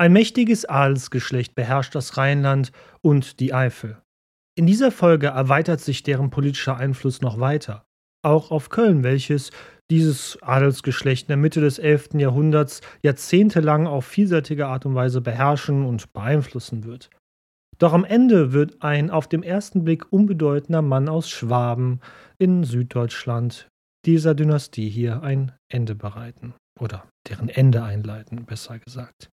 Ein mächtiges Adelsgeschlecht beherrscht das Rheinland und die Eifel. In dieser Folge erweitert sich deren politischer Einfluss noch weiter. Auch auf Köln, welches dieses Adelsgeschlecht in der Mitte des 11. Jahrhunderts jahrzehntelang auf vielseitige Art und Weise beherrschen und beeinflussen wird. Doch am Ende wird ein auf den ersten Blick unbedeutender Mann aus Schwaben in Süddeutschland dieser Dynastie hier ein Ende bereiten. Oder deren Ende einleiten, besser gesagt.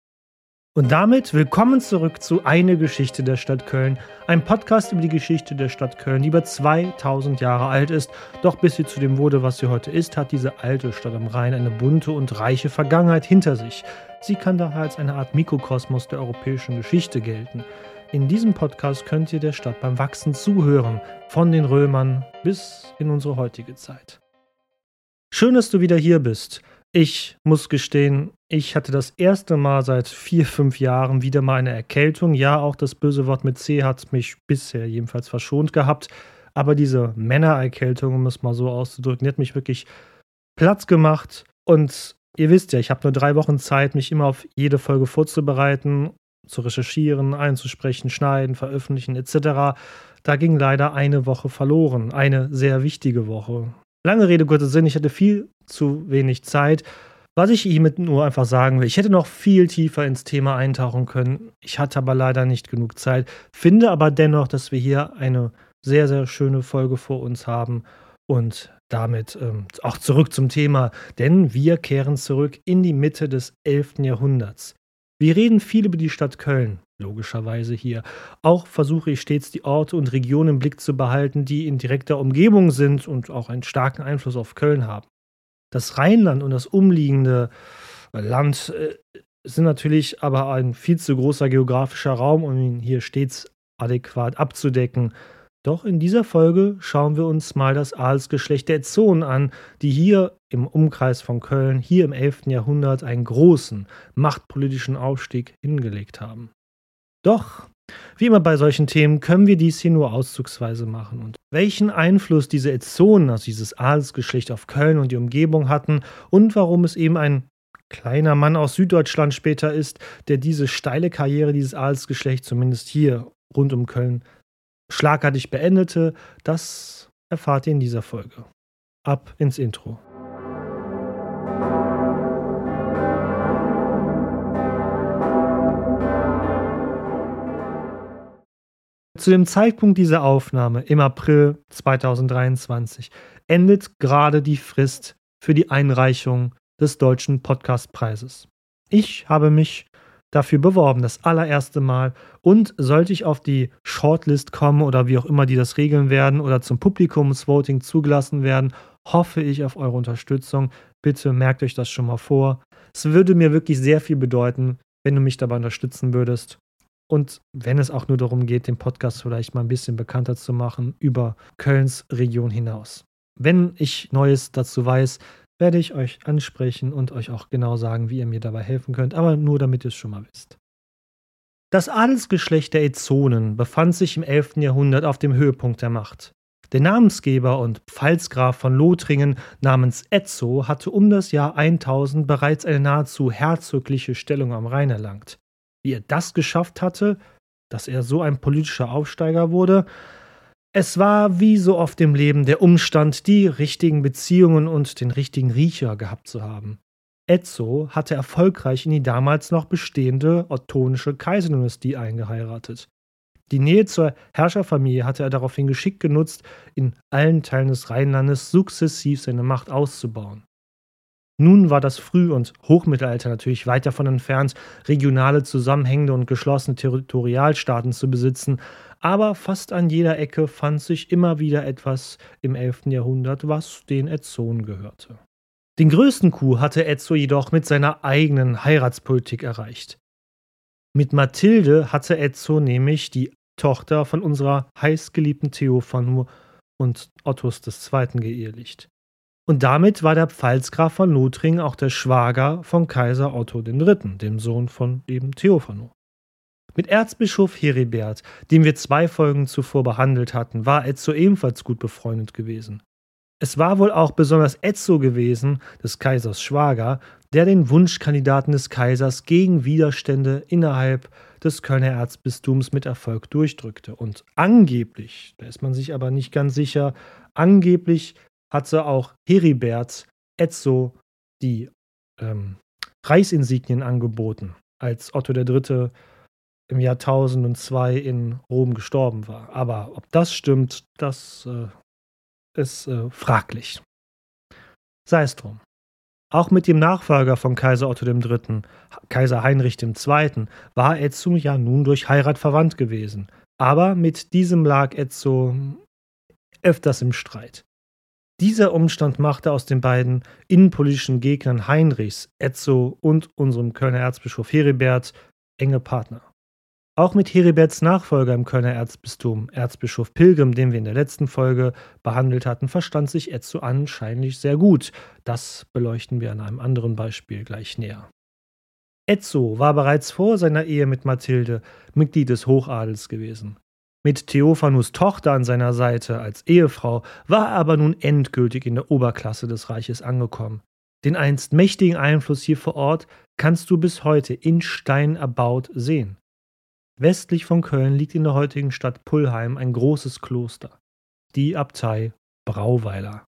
Und damit willkommen zurück zu Eine Geschichte der Stadt Köln, ein Podcast über die Geschichte der Stadt Köln, die über 2000 Jahre alt ist. Doch bis sie zu dem wurde, was sie heute ist, hat diese alte Stadt am Rhein eine bunte und reiche Vergangenheit hinter sich. Sie kann daher als eine Art Mikrokosmos der europäischen Geschichte gelten. In diesem Podcast könnt ihr der Stadt beim Wachsen zuhören, von den Römern bis in unsere heutige Zeit. Schön, dass du wieder hier bist. Ich muss gestehen, ich hatte das erste Mal seit vier, fünf Jahren wieder mal eine Erkältung. Ja, auch das böse Wort mit C hat mich bisher jedenfalls verschont gehabt. Aber diese Männererkältung, um es mal so auszudrücken, die hat mich wirklich Platz gemacht. Und ihr wisst ja, ich habe nur drei Wochen Zeit, mich immer auf jede Folge vorzubereiten, zu recherchieren, einzusprechen, schneiden, veröffentlichen etc. Da ging leider eine Woche verloren. Eine sehr wichtige Woche. Lange Rede, kurzer Sinn, ich hatte viel zu wenig Zeit. Was ich hiermit nur einfach sagen will, ich hätte noch viel tiefer ins Thema eintauchen können. Ich hatte aber leider nicht genug Zeit. Finde aber dennoch, dass wir hier eine sehr, sehr schöne Folge vor uns haben. Und damit ähm, auch zurück zum Thema, denn wir kehren zurück in die Mitte des 11. Jahrhunderts. Wir reden viel über die Stadt Köln, logischerweise hier. Auch versuche ich stets die Orte und Regionen im Blick zu behalten, die in direkter Umgebung sind und auch einen starken Einfluss auf Köln haben. Das Rheinland und das umliegende Land äh, sind natürlich aber ein viel zu großer geografischer Raum, um ihn hier stets adäquat abzudecken. Doch in dieser Folge schauen wir uns mal das Adelsgeschlecht der Etzonen an, die hier im Umkreis von Köln, hier im 11. Jahrhundert, einen großen machtpolitischen Aufstieg hingelegt haben. Doch, wie immer bei solchen Themen, können wir dies hier nur auszugsweise machen. Und welchen Einfluss diese Etzonen, also dieses Adelsgeschlecht auf Köln und die Umgebung hatten und warum es eben ein kleiner Mann aus Süddeutschland später ist, der diese steile Karriere dieses Adelsgeschlechts zumindest hier rund um Köln schlagartig beendete, das erfahrt ihr in dieser Folge. Ab ins Intro. Zu dem Zeitpunkt dieser Aufnahme im April 2023 endet gerade die Frist für die Einreichung des Deutschen Podcastpreises. Ich habe mich dafür beworben, das allererste Mal. Und sollte ich auf die Shortlist kommen oder wie auch immer die das regeln werden oder zum Publikumsvoting zugelassen werden, hoffe ich auf eure Unterstützung. Bitte merkt euch das schon mal vor. Es würde mir wirklich sehr viel bedeuten, wenn du mich dabei unterstützen würdest. Und wenn es auch nur darum geht, den Podcast vielleicht mal ein bisschen bekannter zu machen über Kölns Region hinaus. Wenn ich Neues dazu weiß, werde ich euch ansprechen und euch auch genau sagen, wie ihr mir dabei helfen könnt, aber nur damit ihr es schon mal wisst. Das Adelsgeschlecht der Ezonen befand sich im 11. Jahrhundert auf dem Höhepunkt der Macht. Der Namensgeber und Pfalzgraf von Lothringen namens Etzo hatte um das Jahr 1000 bereits eine nahezu herzogliche Stellung am Rhein erlangt. Wie er das geschafft hatte, dass er so ein politischer Aufsteiger wurde, es war wie so oft im Leben der Umstand, die richtigen Beziehungen und den richtigen Riecher gehabt zu haben. Etzo hatte erfolgreich in die damals noch bestehende ottonische Kaiserdynastie eingeheiratet. Die Nähe zur Herrscherfamilie hatte er daraufhin geschickt genutzt, in allen Teilen des Rheinlandes sukzessiv seine Macht auszubauen. Nun war das Früh- und Hochmittelalter natürlich weit davon entfernt, regionale zusammenhängende und geschlossene Territorialstaaten zu besitzen, aber fast an jeder Ecke fand sich immer wieder etwas im 11. Jahrhundert, was den Ezzonen gehörte. Den größten Coup hatte Ezzo jedoch mit seiner eigenen Heiratspolitik erreicht. Mit Mathilde hatte Ezzo nämlich die Tochter von unserer heißgeliebten Theophanu und Ottos II. geehelicht. Und damit war der Pfalzgraf von Lothringen auch der Schwager von Kaiser Otto III., dem Sohn von eben Theophano. Mit Erzbischof Heribert, den wir zwei Folgen zuvor behandelt hatten, war Etzo ebenfalls gut befreundet gewesen. Es war wohl auch besonders Etzo gewesen, des Kaisers Schwager, der den Wunschkandidaten des Kaisers gegen Widerstände innerhalb des Kölner Erzbistums mit Erfolg durchdrückte. Und angeblich, da ist man sich aber nicht ganz sicher, angeblich hatte auch Heribert Etzo die ähm, Reichsinsignien angeboten, als Otto III. im Jahr 1002 in Rom gestorben war. Aber ob das stimmt, das äh, ist äh, fraglich. Sei es drum. Auch mit dem Nachfolger von Kaiser Otto III., Kaiser Heinrich II., war Etzo ja nun durch Heirat verwandt gewesen. Aber mit diesem lag Etzo öfters im Streit. Dieser Umstand machte aus den beiden innenpolitischen Gegnern Heinrichs, Etzo und unserem Kölner Erzbischof Heribert enge Partner. Auch mit Heriberts Nachfolger im Kölner Erzbistum, Erzbischof Pilgrim, den wir in der letzten Folge behandelt hatten, verstand sich Etzo anscheinend sehr gut. Das beleuchten wir an einem anderen Beispiel gleich näher. Etzo war bereits vor seiner Ehe mit Mathilde Mitglied des Hochadels gewesen. Mit Theophanus Tochter an seiner Seite als Ehefrau war er aber nun endgültig in der Oberklasse des Reiches angekommen. Den einst mächtigen Einfluss hier vor Ort kannst du bis heute in Stein erbaut sehen. Westlich von Köln liegt in der heutigen Stadt Pullheim ein großes Kloster, die Abtei Brauweiler.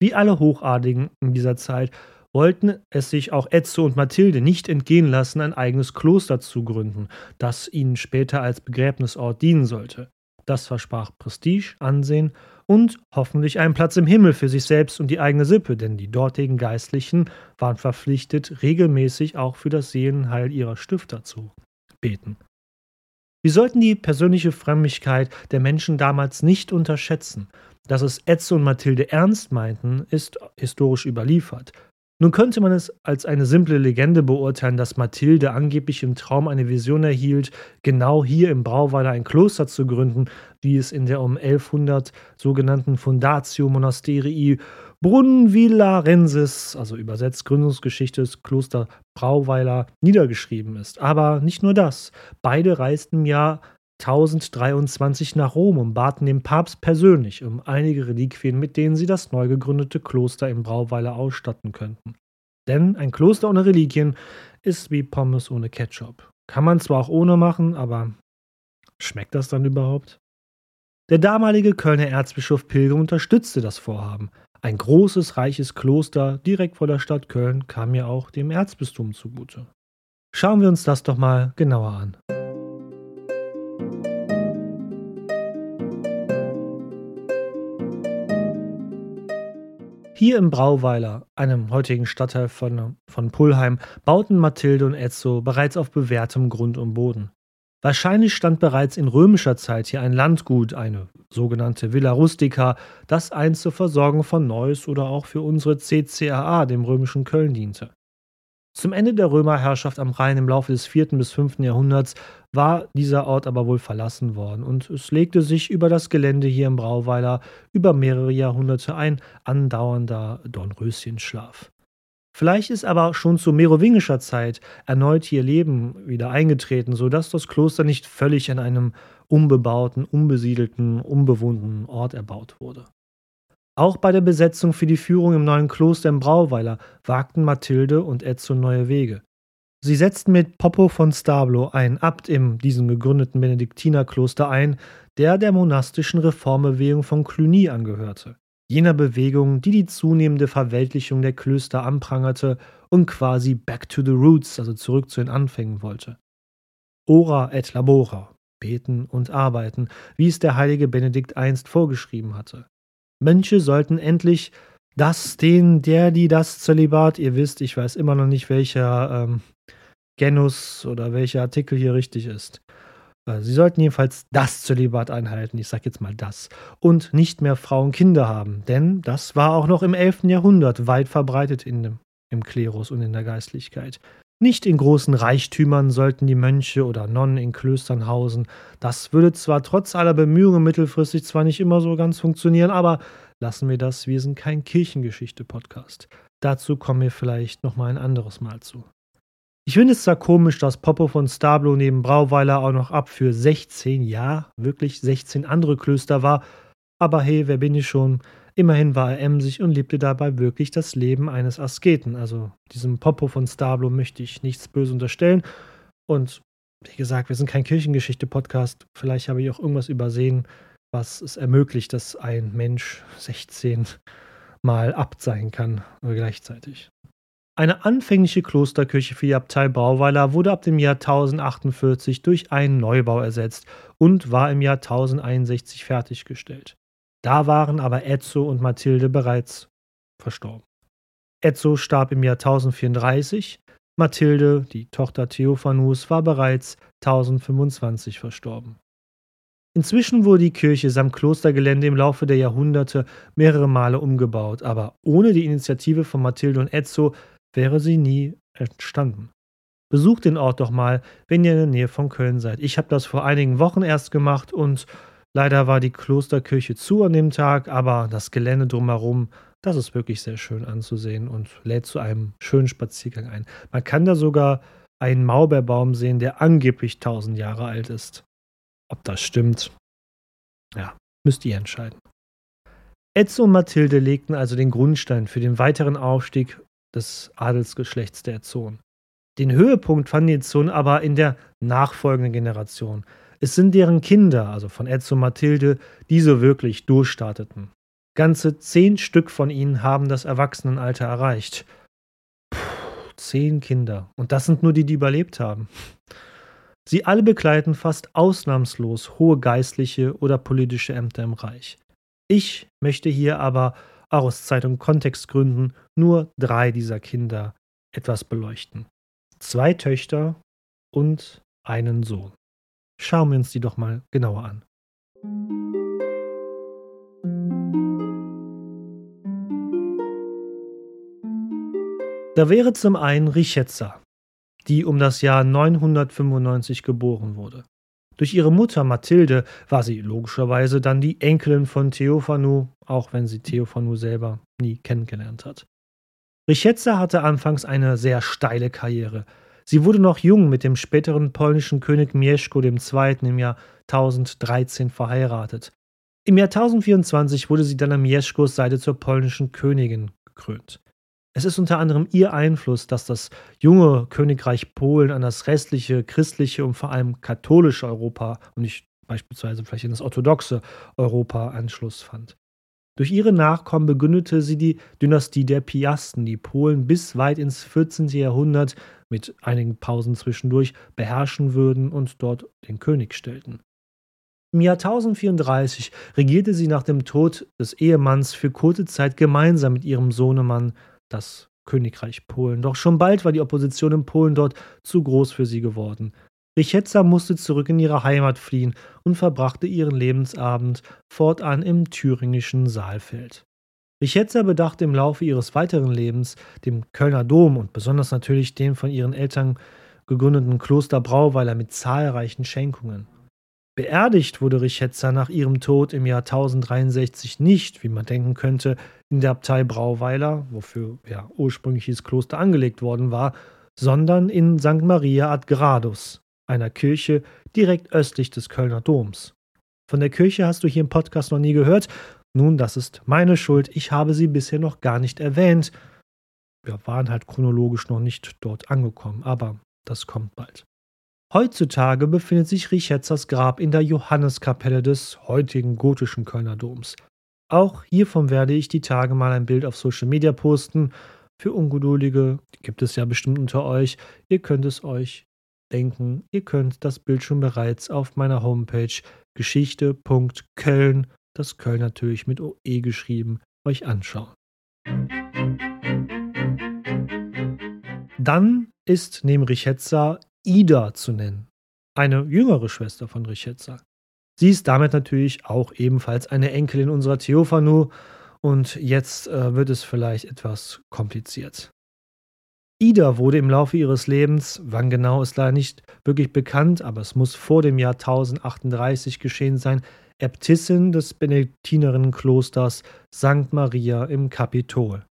Wie alle Hochadligen in dieser Zeit wollten es sich auch Etzo und Mathilde nicht entgehen lassen, ein eigenes Kloster zu gründen, das ihnen später als Begräbnisort dienen sollte. Das versprach Prestige, Ansehen und hoffentlich einen Platz im Himmel für sich selbst und die eigene Sippe, denn die dortigen Geistlichen waren verpflichtet, regelmäßig auch für das Seelenheil ihrer Stifter zu beten. Wir sollten die persönliche Frömmigkeit der Menschen damals nicht unterschätzen. Dass es Etze und Mathilde ernst meinten, ist historisch überliefert. Nun könnte man es als eine simple Legende beurteilen, dass Mathilde angeblich im Traum eine Vision erhielt, genau hier im Brauweiler ein Kloster zu gründen, wie es in der um 1100 sogenannten Fundatio Monasterii Brunnenvillarensis, also übersetzt Gründungsgeschichte des Kloster Brauweiler, niedergeschrieben ist. Aber nicht nur das. Beide reisten Jahr 1023 nach Rom und baten den Papst persönlich um einige Reliquien, mit denen sie das neu gegründete Kloster im Brauweiler ausstatten könnten. Denn ein Kloster ohne Reliquien ist wie Pommes ohne Ketchup. Kann man zwar auch ohne machen, aber schmeckt das dann überhaupt? Der damalige Kölner Erzbischof Pilger unterstützte das Vorhaben. Ein großes, reiches Kloster direkt vor der Stadt Köln kam ja auch dem Erzbistum zugute. Schauen wir uns das doch mal genauer an. Hier im Brauweiler, einem heutigen Stadtteil von, von Pullheim, bauten Mathilde und Etzo bereits auf bewährtem Grund und Boden. Wahrscheinlich stand bereits in römischer Zeit hier ein Landgut, eine sogenannte Villa Rustica, das einst zur Versorgung von Neuss oder auch für unsere CCAA, dem römischen Köln, diente. Zum Ende der Römerherrschaft am Rhein im Laufe des 4. bis 5. Jahrhunderts war dieser Ort aber wohl verlassen worden und es legte sich über das Gelände hier im Brauweiler über mehrere Jahrhunderte ein andauernder Dornröschenschlaf. Vielleicht ist aber schon zu merowingischer Zeit erneut hier Leben wieder eingetreten, sodass das Kloster nicht völlig an einem unbebauten, unbesiedelten, unbewohnten Ort erbaut wurde. Auch bei der Besetzung für die Führung im neuen Kloster im Brauweiler wagten Mathilde und Ezzo neue Wege. Sie setzten mit Poppo von Stablo einen Abt in diesem gegründeten Benediktinerkloster ein, der der monastischen Reformbewegung von Cluny angehörte jener Bewegung, die die zunehmende Verweltlichung der Klöster anprangerte und quasi back to the roots, also zurück zu den Anfängen wollte. Ora et labora, beten und arbeiten, wie es der heilige Benedikt einst vorgeschrieben hatte. Mönche sollten endlich das, den, der, die, das Zölibat, ihr wisst, ich weiß immer noch nicht, welcher ähm, Genus oder welcher Artikel hier richtig ist. Äh, sie sollten jedenfalls das Zölibat einhalten, ich sage jetzt mal das, und nicht mehr Frauen Kinder haben, denn das war auch noch im 11. Jahrhundert weit verbreitet in dem, im Klerus und in der Geistlichkeit. Nicht in großen Reichtümern sollten die Mönche oder Nonnen in Klöstern hausen. Das würde zwar trotz aller Bemühungen mittelfristig zwar nicht immer so ganz funktionieren, aber lassen wir das, wir sind kein Kirchengeschichte-Podcast. Dazu kommen wir vielleicht nochmal ein anderes Mal zu. Ich finde es zwar komisch, dass Popo von Stablo neben Brauweiler auch noch ab für 16, ja, wirklich 16 andere Klöster war, aber hey, wer bin ich schon? Immerhin war er emsig und lebte dabei wirklich das Leben eines Asketen. Also diesem Popo von Stablo möchte ich nichts böse unterstellen. Und wie gesagt, wir sind kein Kirchengeschichte-Podcast. Vielleicht habe ich auch irgendwas übersehen, was es ermöglicht, dass ein Mensch 16 Mal Abt sein kann gleichzeitig. Eine anfängliche Klosterkirche für die Abtei Brauweiler wurde ab dem Jahr 1048 durch einen Neubau ersetzt und war im Jahr 1061 fertiggestellt. Da waren aber Ezzo und Mathilde bereits verstorben. Ezzo starb im Jahr 1034, Mathilde, die Tochter Theophanus, war bereits 1025 verstorben. Inzwischen wurde die Kirche samt Klostergelände im Laufe der Jahrhunderte mehrere Male umgebaut, aber ohne die Initiative von Mathilde und Ezzo wäre sie nie entstanden. Besucht den Ort doch mal, wenn ihr in der Nähe von Köln seid. Ich habe das vor einigen Wochen erst gemacht und Leider war die Klosterkirche zu an dem Tag, aber das Gelände drumherum, das ist wirklich sehr schön anzusehen und lädt zu einem schönen Spaziergang ein. Man kann da sogar einen Maulbeerbaum sehen, der angeblich 1000 Jahre alt ist. Ob das stimmt, ja, müsst ihr entscheiden. Etze und Mathilde legten also den Grundstein für den weiteren Aufstieg des Adelsgeschlechts der Erzogen. Den Höhepunkt fanden die Erzogen aber in der nachfolgenden Generation. Es sind deren Kinder, also von Ed und Mathilde, die so wirklich durchstarteten. Ganze zehn Stück von ihnen haben das Erwachsenenalter erreicht. Puh, zehn Kinder. Und das sind nur die, die überlebt haben. Sie alle begleiten fast ausnahmslos hohe geistliche oder politische Ämter im Reich. Ich möchte hier aber aus Zeit- und Kontextgründen nur drei dieser Kinder etwas beleuchten. Zwei Töchter und einen Sohn. Schauen wir uns die doch mal genauer an. Da wäre zum einen Richetza, die um das Jahr 995 geboren wurde. Durch ihre Mutter Mathilde war sie logischerweise dann die Enkelin von Theophanu, auch wenn sie Theophanu selber nie kennengelernt hat. Richetza hatte anfangs eine sehr steile Karriere. Sie wurde noch jung mit dem späteren polnischen König Mieszko II. im Jahr 1013 verheiratet. Im Jahr 1024 wurde sie dann an Mieszkos Seite zur polnischen Königin gekrönt. Es ist unter anderem ihr Einfluss, dass das junge Königreich Polen an das restliche, christliche und vor allem katholische Europa und nicht beispielsweise vielleicht in das orthodoxe Europa Anschluss fand. Durch ihre Nachkommen begründete sie die Dynastie der Piasten, die Polen bis weit ins 14. Jahrhundert mit einigen Pausen zwischendurch beherrschen würden und dort den König stellten. Im Jahr 1034 regierte sie nach dem Tod des Ehemanns für kurze Zeit gemeinsam mit ihrem Sohnemann das Königreich Polen. Doch schon bald war die Opposition in Polen dort zu groß für sie geworden. Richetza musste zurück in ihre Heimat fliehen und verbrachte ihren Lebensabend fortan im thüringischen Saalfeld. Richetza bedachte im Laufe ihres weiteren Lebens dem Kölner Dom und besonders natürlich den von ihren Eltern gegründeten Kloster Brauweiler mit zahlreichen Schenkungen. Beerdigt wurde Richetza nach ihrem Tod im Jahr 1063 nicht, wie man denken könnte, in der Abtei Brauweiler, wofür ja ursprünglich dieses Kloster angelegt worden war, sondern in St. Maria ad Gradus, einer Kirche direkt östlich des Kölner Doms. Von der Kirche hast du hier im Podcast noch nie gehört. Nun, das ist meine Schuld. Ich habe sie bisher noch gar nicht erwähnt. Wir waren halt chronologisch noch nicht dort angekommen, aber das kommt bald. Heutzutage befindet sich Richetzers Grab in der Johanneskapelle des heutigen gotischen Kölner Doms. Auch hiervon werde ich die Tage mal ein Bild auf Social Media posten. Für Ungeduldige gibt es ja bestimmt unter euch. Ihr könnt es euch denken, ihr könnt das Bild schon bereits auf meiner Homepage geschichte.köln, das Köln natürlich mit OE geschrieben, euch anschauen. Dann ist neben Richetza Ida zu nennen, eine jüngere Schwester von Richetza. Sie ist damit natürlich auch ebenfalls eine Enkelin unserer Theophanu und jetzt äh, wird es vielleicht etwas kompliziert. Ida wurde im Laufe ihres Lebens, wann genau ist leider nicht wirklich bekannt, aber es muss vor dem Jahr 1038 geschehen sein, Äbtissin des Benediktinerinnenklosters St. Maria im Kapitol.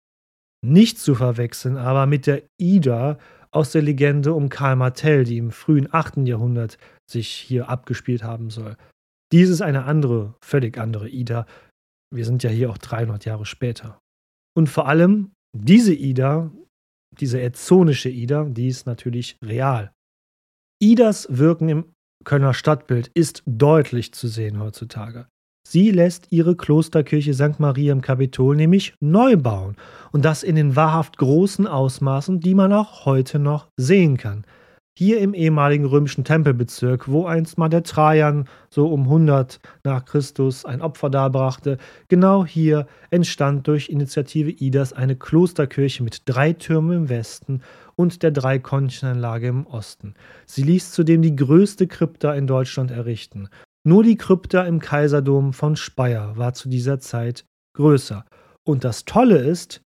Nicht zu verwechseln aber mit der Ida aus der Legende um Karl Martell, die im frühen 8. Jahrhundert sich hier abgespielt haben soll. Dies ist eine andere, völlig andere Ida, wir sind ja hier auch 300 Jahre später. Und vor allem diese Ida, diese ezonische Ida, die ist natürlich real. Idas Wirken im Kölner Stadtbild ist deutlich zu sehen heutzutage. Sie lässt ihre Klosterkirche St. Maria im Kapitol nämlich neu bauen und das in den wahrhaft großen Ausmaßen, die man auch heute noch sehen kann. Hier im ehemaligen römischen Tempelbezirk, wo einst mal der Trajan so um 100 nach Christus ein Opfer darbrachte, genau hier entstand durch Initiative Idas eine Klosterkirche mit drei Türmen im Westen und der Dreikonchenanlage im Osten. Sie ließ zudem die größte Krypta in Deutschland errichten. Nur die Krypta im Kaiserdom von Speyer war zu dieser Zeit größer. Und das Tolle ist,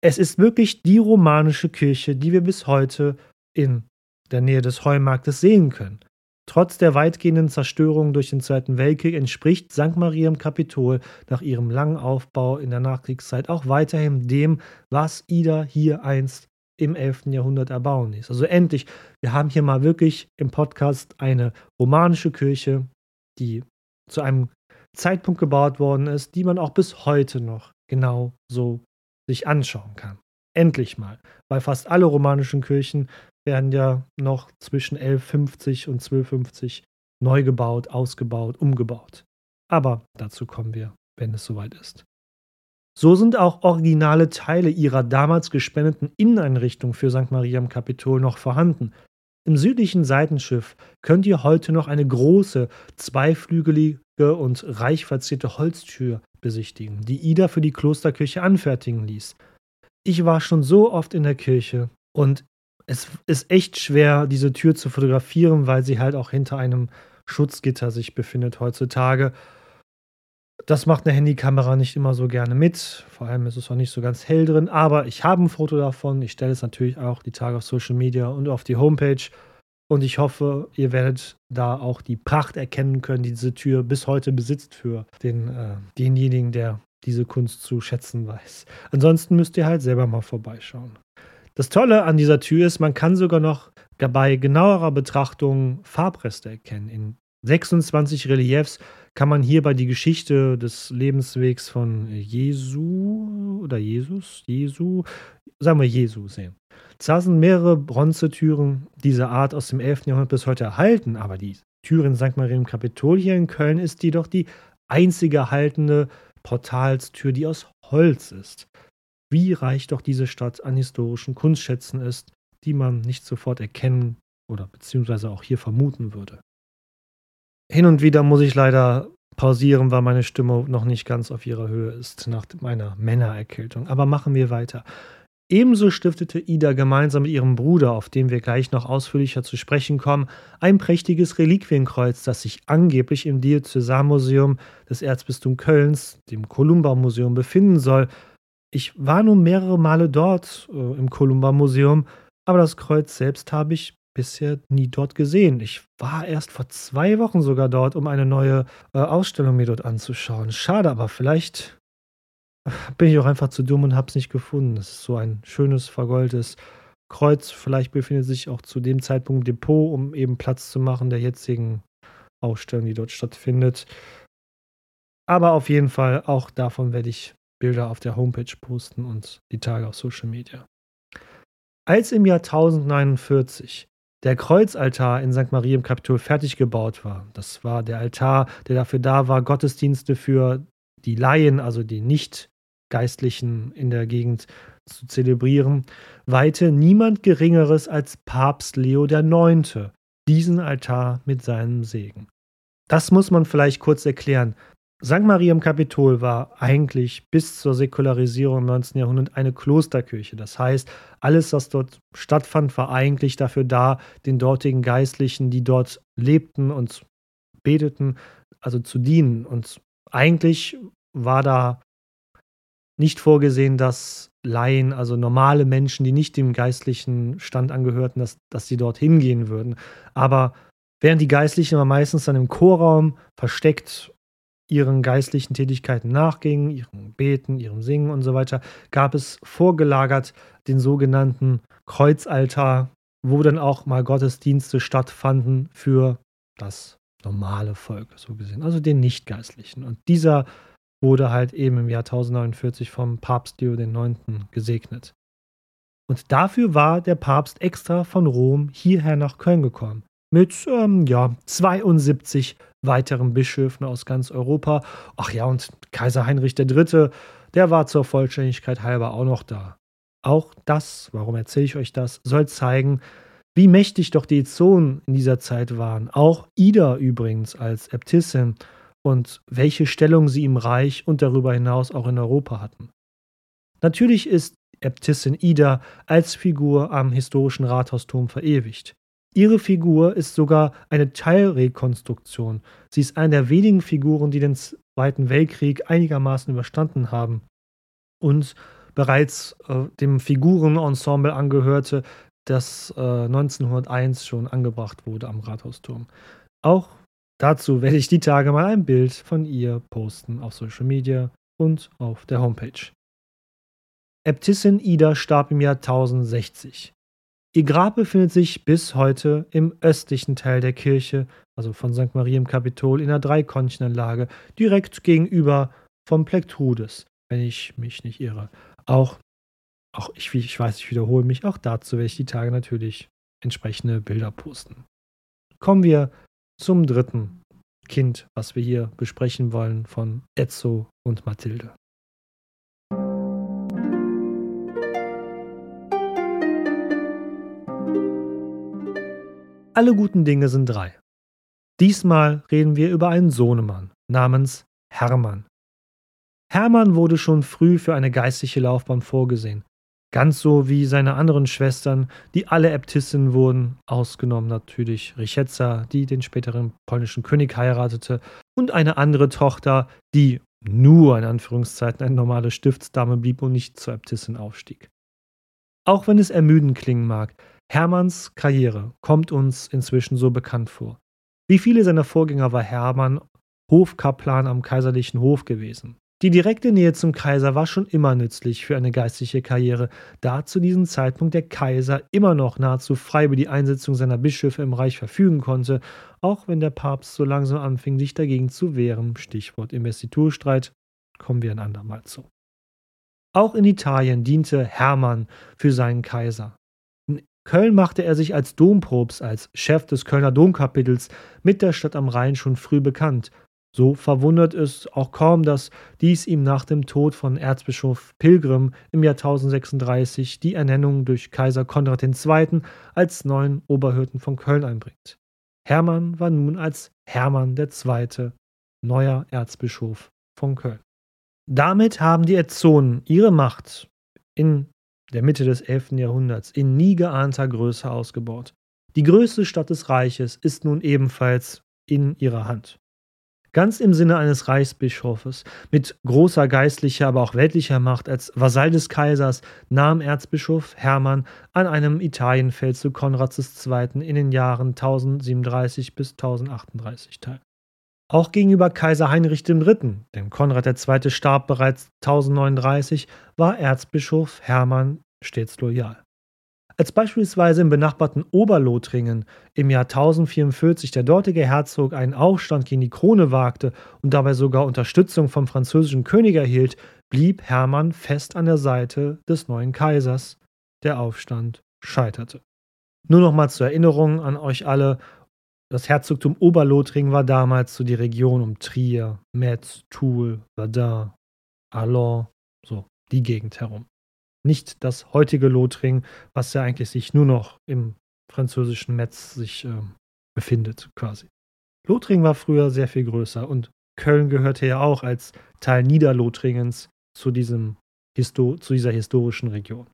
es ist wirklich die romanische Kirche, die wir bis heute in der Nähe des Heumarktes sehen können. Trotz der weitgehenden Zerstörung durch den Zweiten Weltkrieg entspricht St. Maria im Kapitol nach ihrem langen Aufbau in der Nachkriegszeit auch weiterhin dem, was Ida hier einst im 11. Jahrhundert erbauen ließ. Also endlich, wir haben hier mal wirklich im Podcast eine romanische Kirche, die zu einem Zeitpunkt gebaut worden ist, die man auch bis heute noch genau so sich anschauen kann. Endlich mal, weil fast alle romanischen Kirchen werden ja noch zwischen 1150 und 1250 neu gebaut, ausgebaut, umgebaut. Aber dazu kommen wir, wenn es soweit ist. So sind auch originale Teile ihrer damals gespendeten Inneneinrichtung für St. Maria im Kapitol noch vorhanden. Im südlichen Seitenschiff könnt ihr heute noch eine große, zweiflügelige und reich verzierte Holztür besichtigen, die Ida für die Klosterkirche anfertigen ließ. Ich war schon so oft in der Kirche und es ist echt schwer, diese Tür zu fotografieren, weil sie halt auch hinter einem Schutzgitter sich befindet heutzutage. Das macht eine Handykamera nicht immer so gerne mit. Vor allem ist es auch nicht so ganz hell drin. Aber ich habe ein Foto davon. Ich stelle es natürlich auch die Tage auf Social Media und auf die Homepage. Und ich hoffe, ihr werdet da auch die Pracht erkennen können, die diese Tür bis heute besitzt für den, äh, denjenigen, der diese Kunst zu schätzen weiß. Ansonsten müsst ihr halt selber mal vorbeischauen. Das Tolle an dieser Tür ist, man kann sogar noch bei genauerer Betrachtung Farbreste erkennen. In 26 Reliefs kann man hierbei die Geschichte des Lebenswegs von Jesu oder Jesus, Jesu, sagen wir Jesu sehen. Zwar sind mehrere Bronzetüren dieser Art aus dem 11. Jahrhundert bis heute erhalten, aber die Tür in St. Maria im Kapitol hier in Köln ist jedoch die einzige erhaltene Portalstür, die aus Holz ist wie reich doch diese Stadt an historischen Kunstschätzen ist, die man nicht sofort erkennen oder beziehungsweise auch hier vermuten würde. Hin und wieder muss ich leider pausieren, weil meine Stimme noch nicht ganz auf ihrer Höhe ist nach meiner Männererkältung. Aber machen wir weiter. Ebenso stiftete Ida gemeinsam mit ihrem Bruder, auf den wir gleich noch ausführlicher zu sprechen kommen, ein prächtiges Reliquienkreuz, das sich angeblich im Diözesanmuseum des Erzbistums Kölns, dem Columba-Museum, befinden soll ich war nun mehrere Male dort äh, im Columba Museum, aber das Kreuz selbst habe ich bisher nie dort gesehen. Ich war erst vor zwei Wochen sogar dort, um eine neue äh, Ausstellung mir dort anzuschauen. Schade, aber vielleicht bin ich auch einfach zu dumm und habe es nicht gefunden. Es ist so ein schönes, vergoldetes Kreuz. Vielleicht befindet sich auch zu dem Zeitpunkt Depot, um eben Platz zu machen der jetzigen Ausstellung, die dort stattfindet. Aber auf jeden Fall, auch davon werde ich Bilder auf der Homepage posten und die Tage auf Social Media. Als im Jahr 1049 der Kreuzaltar in St. Maria im Kapitol fertig gebaut war, das war der Altar, der dafür da war, Gottesdienste für die Laien, also die Nicht-Geistlichen in der Gegend zu zelebrieren, weihte niemand Geringeres als Papst Leo IX. diesen Altar mit seinem Segen. Das muss man vielleicht kurz erklären. St. Maria im Kapitol war eigentlich bis zur Säkularisierung im 19. Jahrhundert eine Klosterkirche. Das heißt, alles, was dort stattfand, war eigentlich dafür da, den dortigen Geistlichen, die dort lebten und beteten, also zu dienen. Und eigentlich war da nicht vorgesehen, dass Laien, also normale Menschen, die nicht dem geistlichen Stand angehörten, dass, dass sie dort hingehen würden. Aber während die Geistlichen aber meistens dann im Chorraum versteckt ihren geistlichen Tätigkeiten nachgingen, ihrem Beten, ihrem Singen und so weiter, gab es vorgelagert den sogenannten Kreuzaltar, wo dann auch mal Gottesdienste stattfanden für das normale Volk, so gesehen, also den Nichtgeistlichen. Und dieser wurde halt eben im Jahr 1049 vom Papst Leo IX. gesegnet. Und dafür war der Papst extra von Rom hierher nach Köln gekommen. Mit, ähm, ja, 72 weiteren Bischöfen aus ganz Europa. Ach ja, und Kaiser Heinrich III., der war zur Vollständigkeit halber auch noch da. Auch das, warum erzähle ich euch das, soll zeigen, wie mächtig doch die Zonen in dieser Zeit waren. Auch Ida übrigens als Äbtissin und welche Stellung sie im Reich und darüber hinaus auch in Europa hatten. Natürlich ist Äbtissin Ida als Figur am historischen Rathausturm verewigt. Ihre Figur ist sogar eine Teilrekonstruktion. Sie ist eine der wenigen Figuren, die den Zweiten Weltkrieg einigermaßen überstanden haben und bereits äh, dem Figurenensemble angehörte, das äh, 1901 schon angebracht wurde am Rathausturm. Auch dazu werde ich die Tage mal ein Bild von ihr posten auf Social Media und auf der Homepage. Äbtissin Ida starb im Jahr 1060. Ihr Grab befindet sich bis heute im östlichen Teil der Kirche, also von St. Marie im Kapitol, in der Dreikoncheanlage, direkt gegenüber vom Plektrudes, wenn ich mich nicht irre. Auch, auch ich, ich weiß, ich wiederhole mich, auch dazu werde ich die Tage natürlich entsprechende Bilder posten. Kommen wir zum dritten Kind, was wir hier besprechen wollen, von Ezzo und Mathilde. Alle guten Dinge sind drei. Diesmal reden wir über einen Sohnemann namens Hermann. Hermann wurde schon früh für eine geistliche Laufbahn vorgesehen. Ganz so wie seine anderen Schwestern, die alle Äbtissinnen wurden, ausgenommen natürlich Richetza, die den späteren polnischen König heiratete, und eine andere Tochter, die nur in Anführungszeiten eine normale Stiftsdame blieb und nicht zur Äbtissin aufstieg. Auch wenn es ermüdend klingen mag, Hermanns Karriere kommt uns inzwischen so bekannt vor. Wie viele seiner Vorgänger war Hermann Hofkaplan am kaiserlichen Hof gewesen. Die direkte Nähe zum Kaiser war schon immer nützlich für eine geistliche Karriere, da zu diesem Zeitpunkt der Kaiser immer noch nahezu frei über die Einsetzung seiner Bischöfe im Reich verfügen konnte, auch wenn der Papst so langsam anfing, sich dagegen zu wehren. Stichwort Investiturstreit, kommen wir ein andermal zu. Auch in Italien diente Hermann für seinen Kaiser. Köln machte er sich als Domprobst, als Chef des Kölner Domkapitels mit der Stadt am Rhein schon früh bekannt so verwundert es auch kaum, dass dies ihm nach dem Tod von Erzbischof Pilgrim im Jahr 1036 die Ernennung durch Kaiser Konrad II. als neuen Oberhirten von Köln einbringt. Hermann war nun als Hermann II. neuer Erzbischof von Köln. Damit haben die Ezzonen ihre Macht in der Mitte des 11. Jahrhunderts in nie geahnter Größe ausgebaut. Die größte Stadt des Reiches ist nun ebenfalls in ihrer Hand. Ganz im Sinne eines Reichsbischofes, mit großer geistlicher, aber auch weltlicher Macht als Vasall des Kaisers, nahm Erzbischof Hermann an einem Italienfeldzug Konrads II. in den Jahren 1037 bis 1038 teil. Auch gegenüber Kaiser Heinrich III., denn Konrad II. starb bereits 1039, war Erzbischof Hermann stets loyal. Als beispielsweise im benachbarten Oberlothringen im Jahr 1044 der dortige Herzog einen Aufstand gegen die Krone wagte und dabei sogar Unterstützung vom französischen König erhielt, blieb Hermann fest an der Seite des neuen Kaisers. Der Aufstand scheiterte. Nur noch mal zur Erinnerung an euch alle, das Herzogtum Oberlothringen war damals so die Region um Trier, Metz, Toul, Verdun, Allons, so die Gegend herum nicht das heutige Lothringen, was ja eigentlich sich nur noch im französischen Metz sich äh, befindet, quasi. Lothringen war früher sehr viel größer und Köln gehörte ja auch als Teil Niederlothringens zu, diesem Histo zu dieser historischen Region.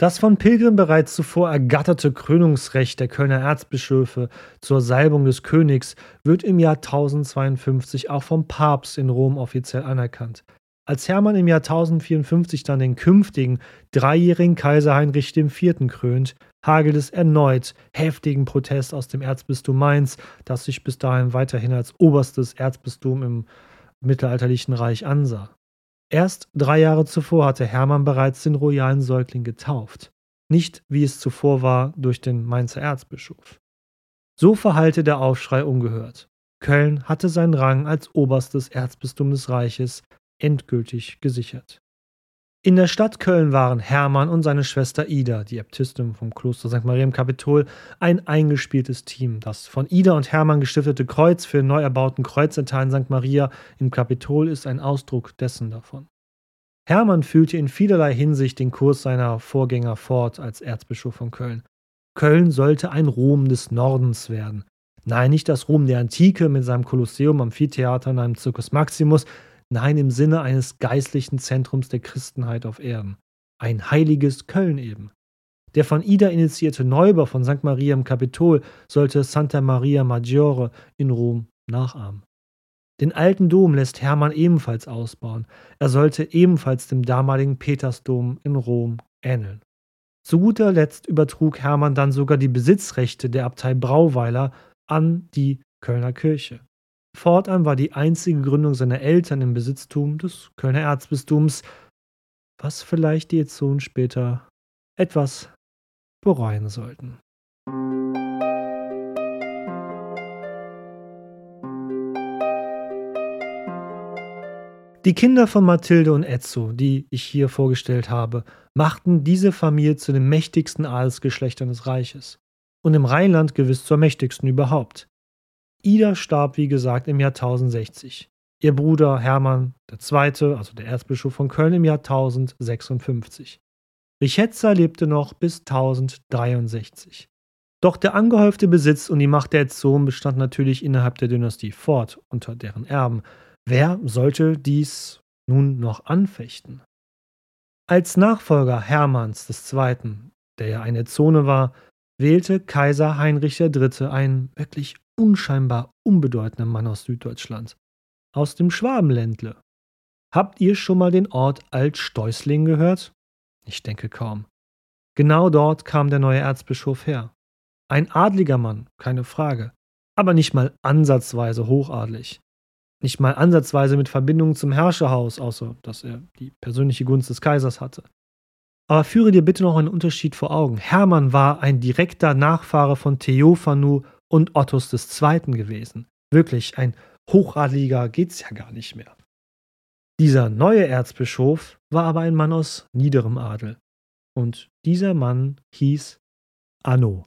Das von Pilgrim bereits zuvor ergatterte Krönungsrecht der Kölner Erzbischöfe zur Salbung des Königs wird im Jahr 1052 auch vom Papst in Rom offiziell anerkannt. Als Hermann im Jahr 1054 dann den künftigen dreijährigen Kaiser Heinrich IV. krönt, hagelt es erneut heftigen Protest aus dem Erzbistum Mainz, das sich bis dahin weiterhin als oberstes Erzbistum im mittelalterlichen Reich ansah. Erst drei Jahre zuvor hatte Hermann bereits den royalen Säugling getauft, nicht wie es zuvor war durch den Mainzer Erzbischof. So verhallte der Aufschrei ungehört. Köln hatte seinen Rang als oberstes Erzbistum des Reiches endgültig gesichert. In der Stadt Köln waren Hermann und seine Schwester Ida, die Äbtistin vom Kloster St. Maria im Kapitol, ein eingespieltes Team. Das von Ida und Hermann gestiftete Kreuz für den neu erbauten Kreuzaltar in St. Maria im Kapitol ist ein Ausdruck dessen davon. Hermann fühlte in vielerlei Hinsicht den Kurs seiner Vorgänger fort als Erzbischof von Köln. Köln sollte ein Rom des Nordens werden. Nein, nicht das Rom der Antike mit seinem Kolosseum, Amphitheater und einem Circus Maximus, Nein, im Sinne eines geistlichen Zentrums der Christenheit auf Erden. Ein heiliges Köln eben. Der von Ida initiierte Neubau von St. Maria im Kapitol sollte Santa Maria Maggiore in Rom nachahmen. Den alten Dom lässt Hermann ebenfalls ausbauen. Er sollte ebenfalls dem damaligen Petersdom in Rom ähneln. Zu guter Letzt übertrug Hermann dann sogar die Besitzrechte der Abtei Brauweiler an die Kölner Kirche. Fortan war die einzige Gründung seiner Eltern im Besitztum des Kölner Erzbistums, was vielleicht die Sohn später etwas bereuen sollten. Die Kinder von Mathilde und Ezzo, die ich hier vorgestellt habe, machten diese Familie zu den mächtigsten Adelsgeschlechtern des Reiches und im Rheinland gewiss zur mächtigsten überhaupt. Ida starb, wie gesagt, im Jahr 1060. Ihr Bruder Hermann II., also der Erzbischof von Köln, im Jahr 1056. Richetza lebte noch bis 1063. Doch der angehäufte Besitz und die Macht der Erzogen bestand natürlich innerhalb der Dynastie fort, unter deren Erben. Wer sollte dies nun noch anfechten? Als Nachfolger Hermanns II., der ja eine Zone war, wählte Kaiser Heinrich III. einen wirklich unscheinbar unbedeutender Mann aus Süddeutschland. Aus dem Schwabenländle. Habt ihr schon mal den Ort Altsteusling gehört? Ich denke kaum. Genau dort kam der neue Erzbischof her. Ein adliger Mann, keine Frage, aber nicht mal ansatzweise hochadlig. Nicht mal ansatzweise mit Verbindungen zum Herrscherhaus, außer dass er die persönliche Gunst des Kaisers hatte. Aber führe dir bitte noch einen Unterschied vor Augen. Hermann war ein direkter Nachfahre von Theophanu und Ottos II. gewesen. Wirklich, ein Hochadliger geht's ja gar nicht mehr. Dieser neue Erzbischof war aber ein Mann aus niederem Adel. Und dieser Mann hieß Anno.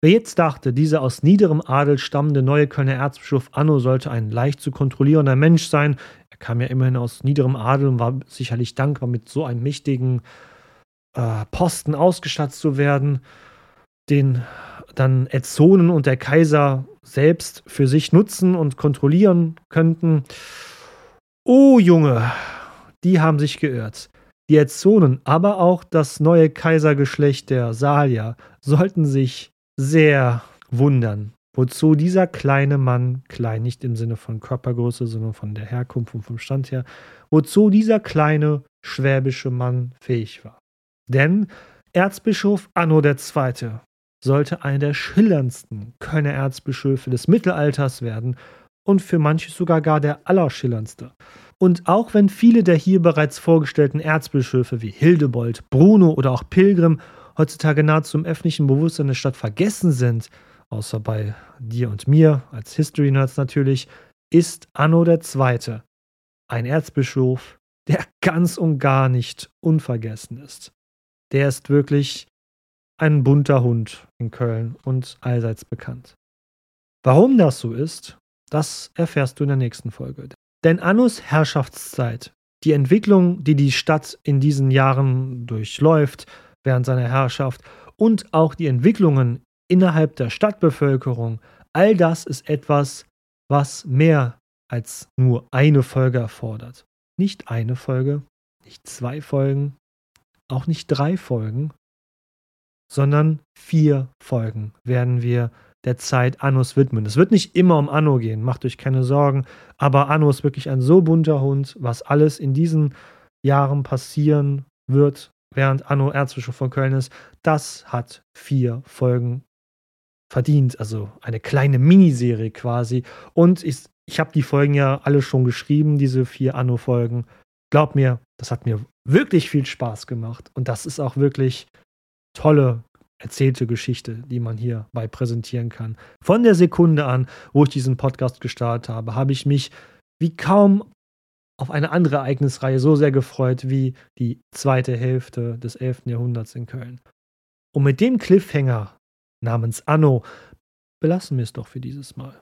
Wer jetzt dachte, dieser aus niederem Adel stammende neue Kölner Erzbischof Anno sollte ein leicht zu kontrollierender Mensch sein, er kam ja immerhin aus niederem Adel und war sicherlich dankbar, mit so einem mächtigen äh, Posten ausgestattet zu werden, den dann Ezzonen und der Kaiser selbst für sich nutzen und kontrollieren könnten. Oh Junge, die haben sich geirrt. Die Ezzonen, aber auch das neue Kaisergeschlecht der Salier sollten sich sehr wundern, wozu dieser kleine Mann, klein nicht im Sinne von Körpergröße, sondern von der Herkunft und vom Stand her, wozu dieser kleine schwäbische Mann fähig war. Denn Erzbischof Anno II sollte einer der schillerndsten Kölner Erzbischöfe des Mittelalters werden und für manche sogar gar der allerschillerndste. Und auch wenn viele der hier bereits vorgestellten Erzbischöfe wie Hildebold, Bruno oder auch Pilgrim heutzutage nahezu im öffentlichen Bewusstsein der Stadt vergessen sind, außer bei dir und mir als History Nerds natürlich, ist Anno II. ein Erzbischof, der ganz und gar nicht unvergessen ist. Der ist wirklich ein bunter Hund in Köln und allseits bekannt. Warum das so ist, das erfährst du in der nächsten Folge. Denn Annus Herrschaftszeit, die Entwicklung, die die Stadt in diesen Jahren durchläuft während seiner Herrschaft und auch die Entwicklungen innerhalb der Stadtbevölkerung, all das ist etwas, was mehr als nur eine Folge erfordert. Nicht eine Folge, nicht zwei Folgen, auch nicht drei Folgen, sondern vier Folgen werden wir der Zeit Annus widmen. Es wird nicht immer um Anno gehen, macht euch keine Sorgen, aber Anno ist wirklich ein so bunter Hund, was alles in diesen Jahren passieren wird, während Anno Erzbischof von Köln ist, das hat vier Folgen verdient, also eine kleine Miniserie quasi. Und ich, ich habe die Folgen ja alle schon geschrieben, diese vier Anno-Folgen. Glaub mir, das hat mir wirklich viel Spaß gemacht und das ist auch wirklich tolle erzählte Geschichte, die man hierbei präsentieren kann. Von der Sekunde an, wo ich diesen Podcast gestartet habe, habe ich mich wie kaum auf eine andere Ereignisreihe so sehr gefreut wie die zweite Hälfte des 11. Jahrhunderts in Köln. Und mit dem Cliffhanger namens Anno belassen wir es doch für dieses Mal.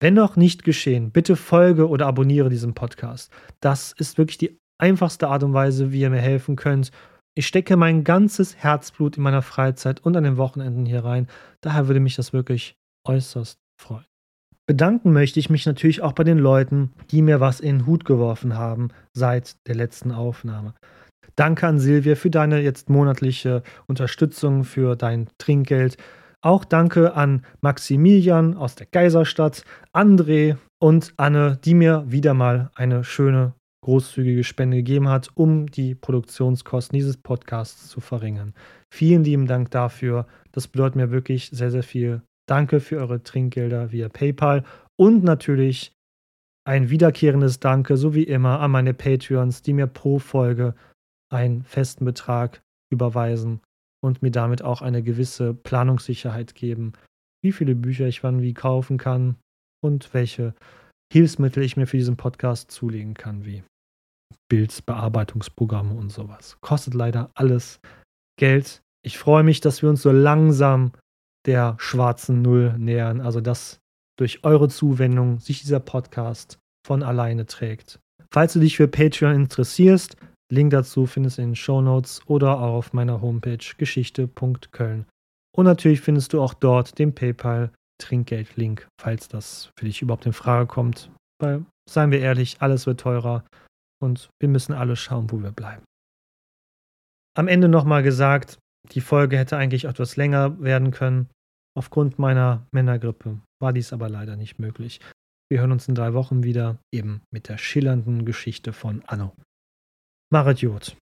Wenn noch nicht geschehen, bitte folge oder abonniere diesen Podcast. Das ist wirklich die einfachste Art und Weise, wie ihr mir helfen könnt. Ich stecke mein ganzes Herzblut in meiner Freizeit und an den Wochenenden hier rein. Daher würde mich das wirklich äußerst freuen. Bedanken möchte ich mich natürlich auch bei den Leuten, die mir was in den Hut geworfen haben seit der letzten Aufnahme. Danke an Silvia für deine jetzt monatliche Unterstützung, für dein Trinkgeld. Auch danke an Maximilian aus der Geiserstadt, André und Anne, die mir wieder mal eine schöne, großzügige Spende gegeben hat, um die Produktionskosten dieses Podcasts zu verringern. Vielen lieben Dank dafür. Das bedeutet mir wirklich sehr, sehr viel. Danke für eure Trinkgelder via PayPal und natürlich ein wiederkehrendes Danke, so wie immer, an meine Patreons, die mir pro Folge einen festen Betrag überweisen und mir damit auch eine gewisse Planungssicherheit geben, wie viele Bücher ich wann wie kaufen kann und welche Hilfsmittel ich mir für diesen Podcast zulegen kann, wie Bildbearbeitungsprogramme und sowas. Kostet leider alles Geld. Ich freue mich, dass wir uns so langsam der schwarzen Null nähern, also dass durch eure Zuwendung sich dieser Podcast von alleine trägt. Falls du dich für Patreon interessierst, Link dazu findest du in den Show Notes oder auch auf meiner Homepage geschichte.köln. Und natürlich findest du auch dort den PayPal Trinkgeld-Link, falls das für dich überhaupt in Frage kommt. Weil, seien wir ehrlich, alles wird teurer und wir müssen alle schauen, wo wir bleiben. Am Ende nochmal gesagt, die Folge hätte eigentlich etwas länger werden können. Aufgrund meiner Männergrippe war dies aber leider nicht möglich. Wir hören uns in drei Wochen wieder, eben mit der schillernden Geschichte von Anno. Machet gut.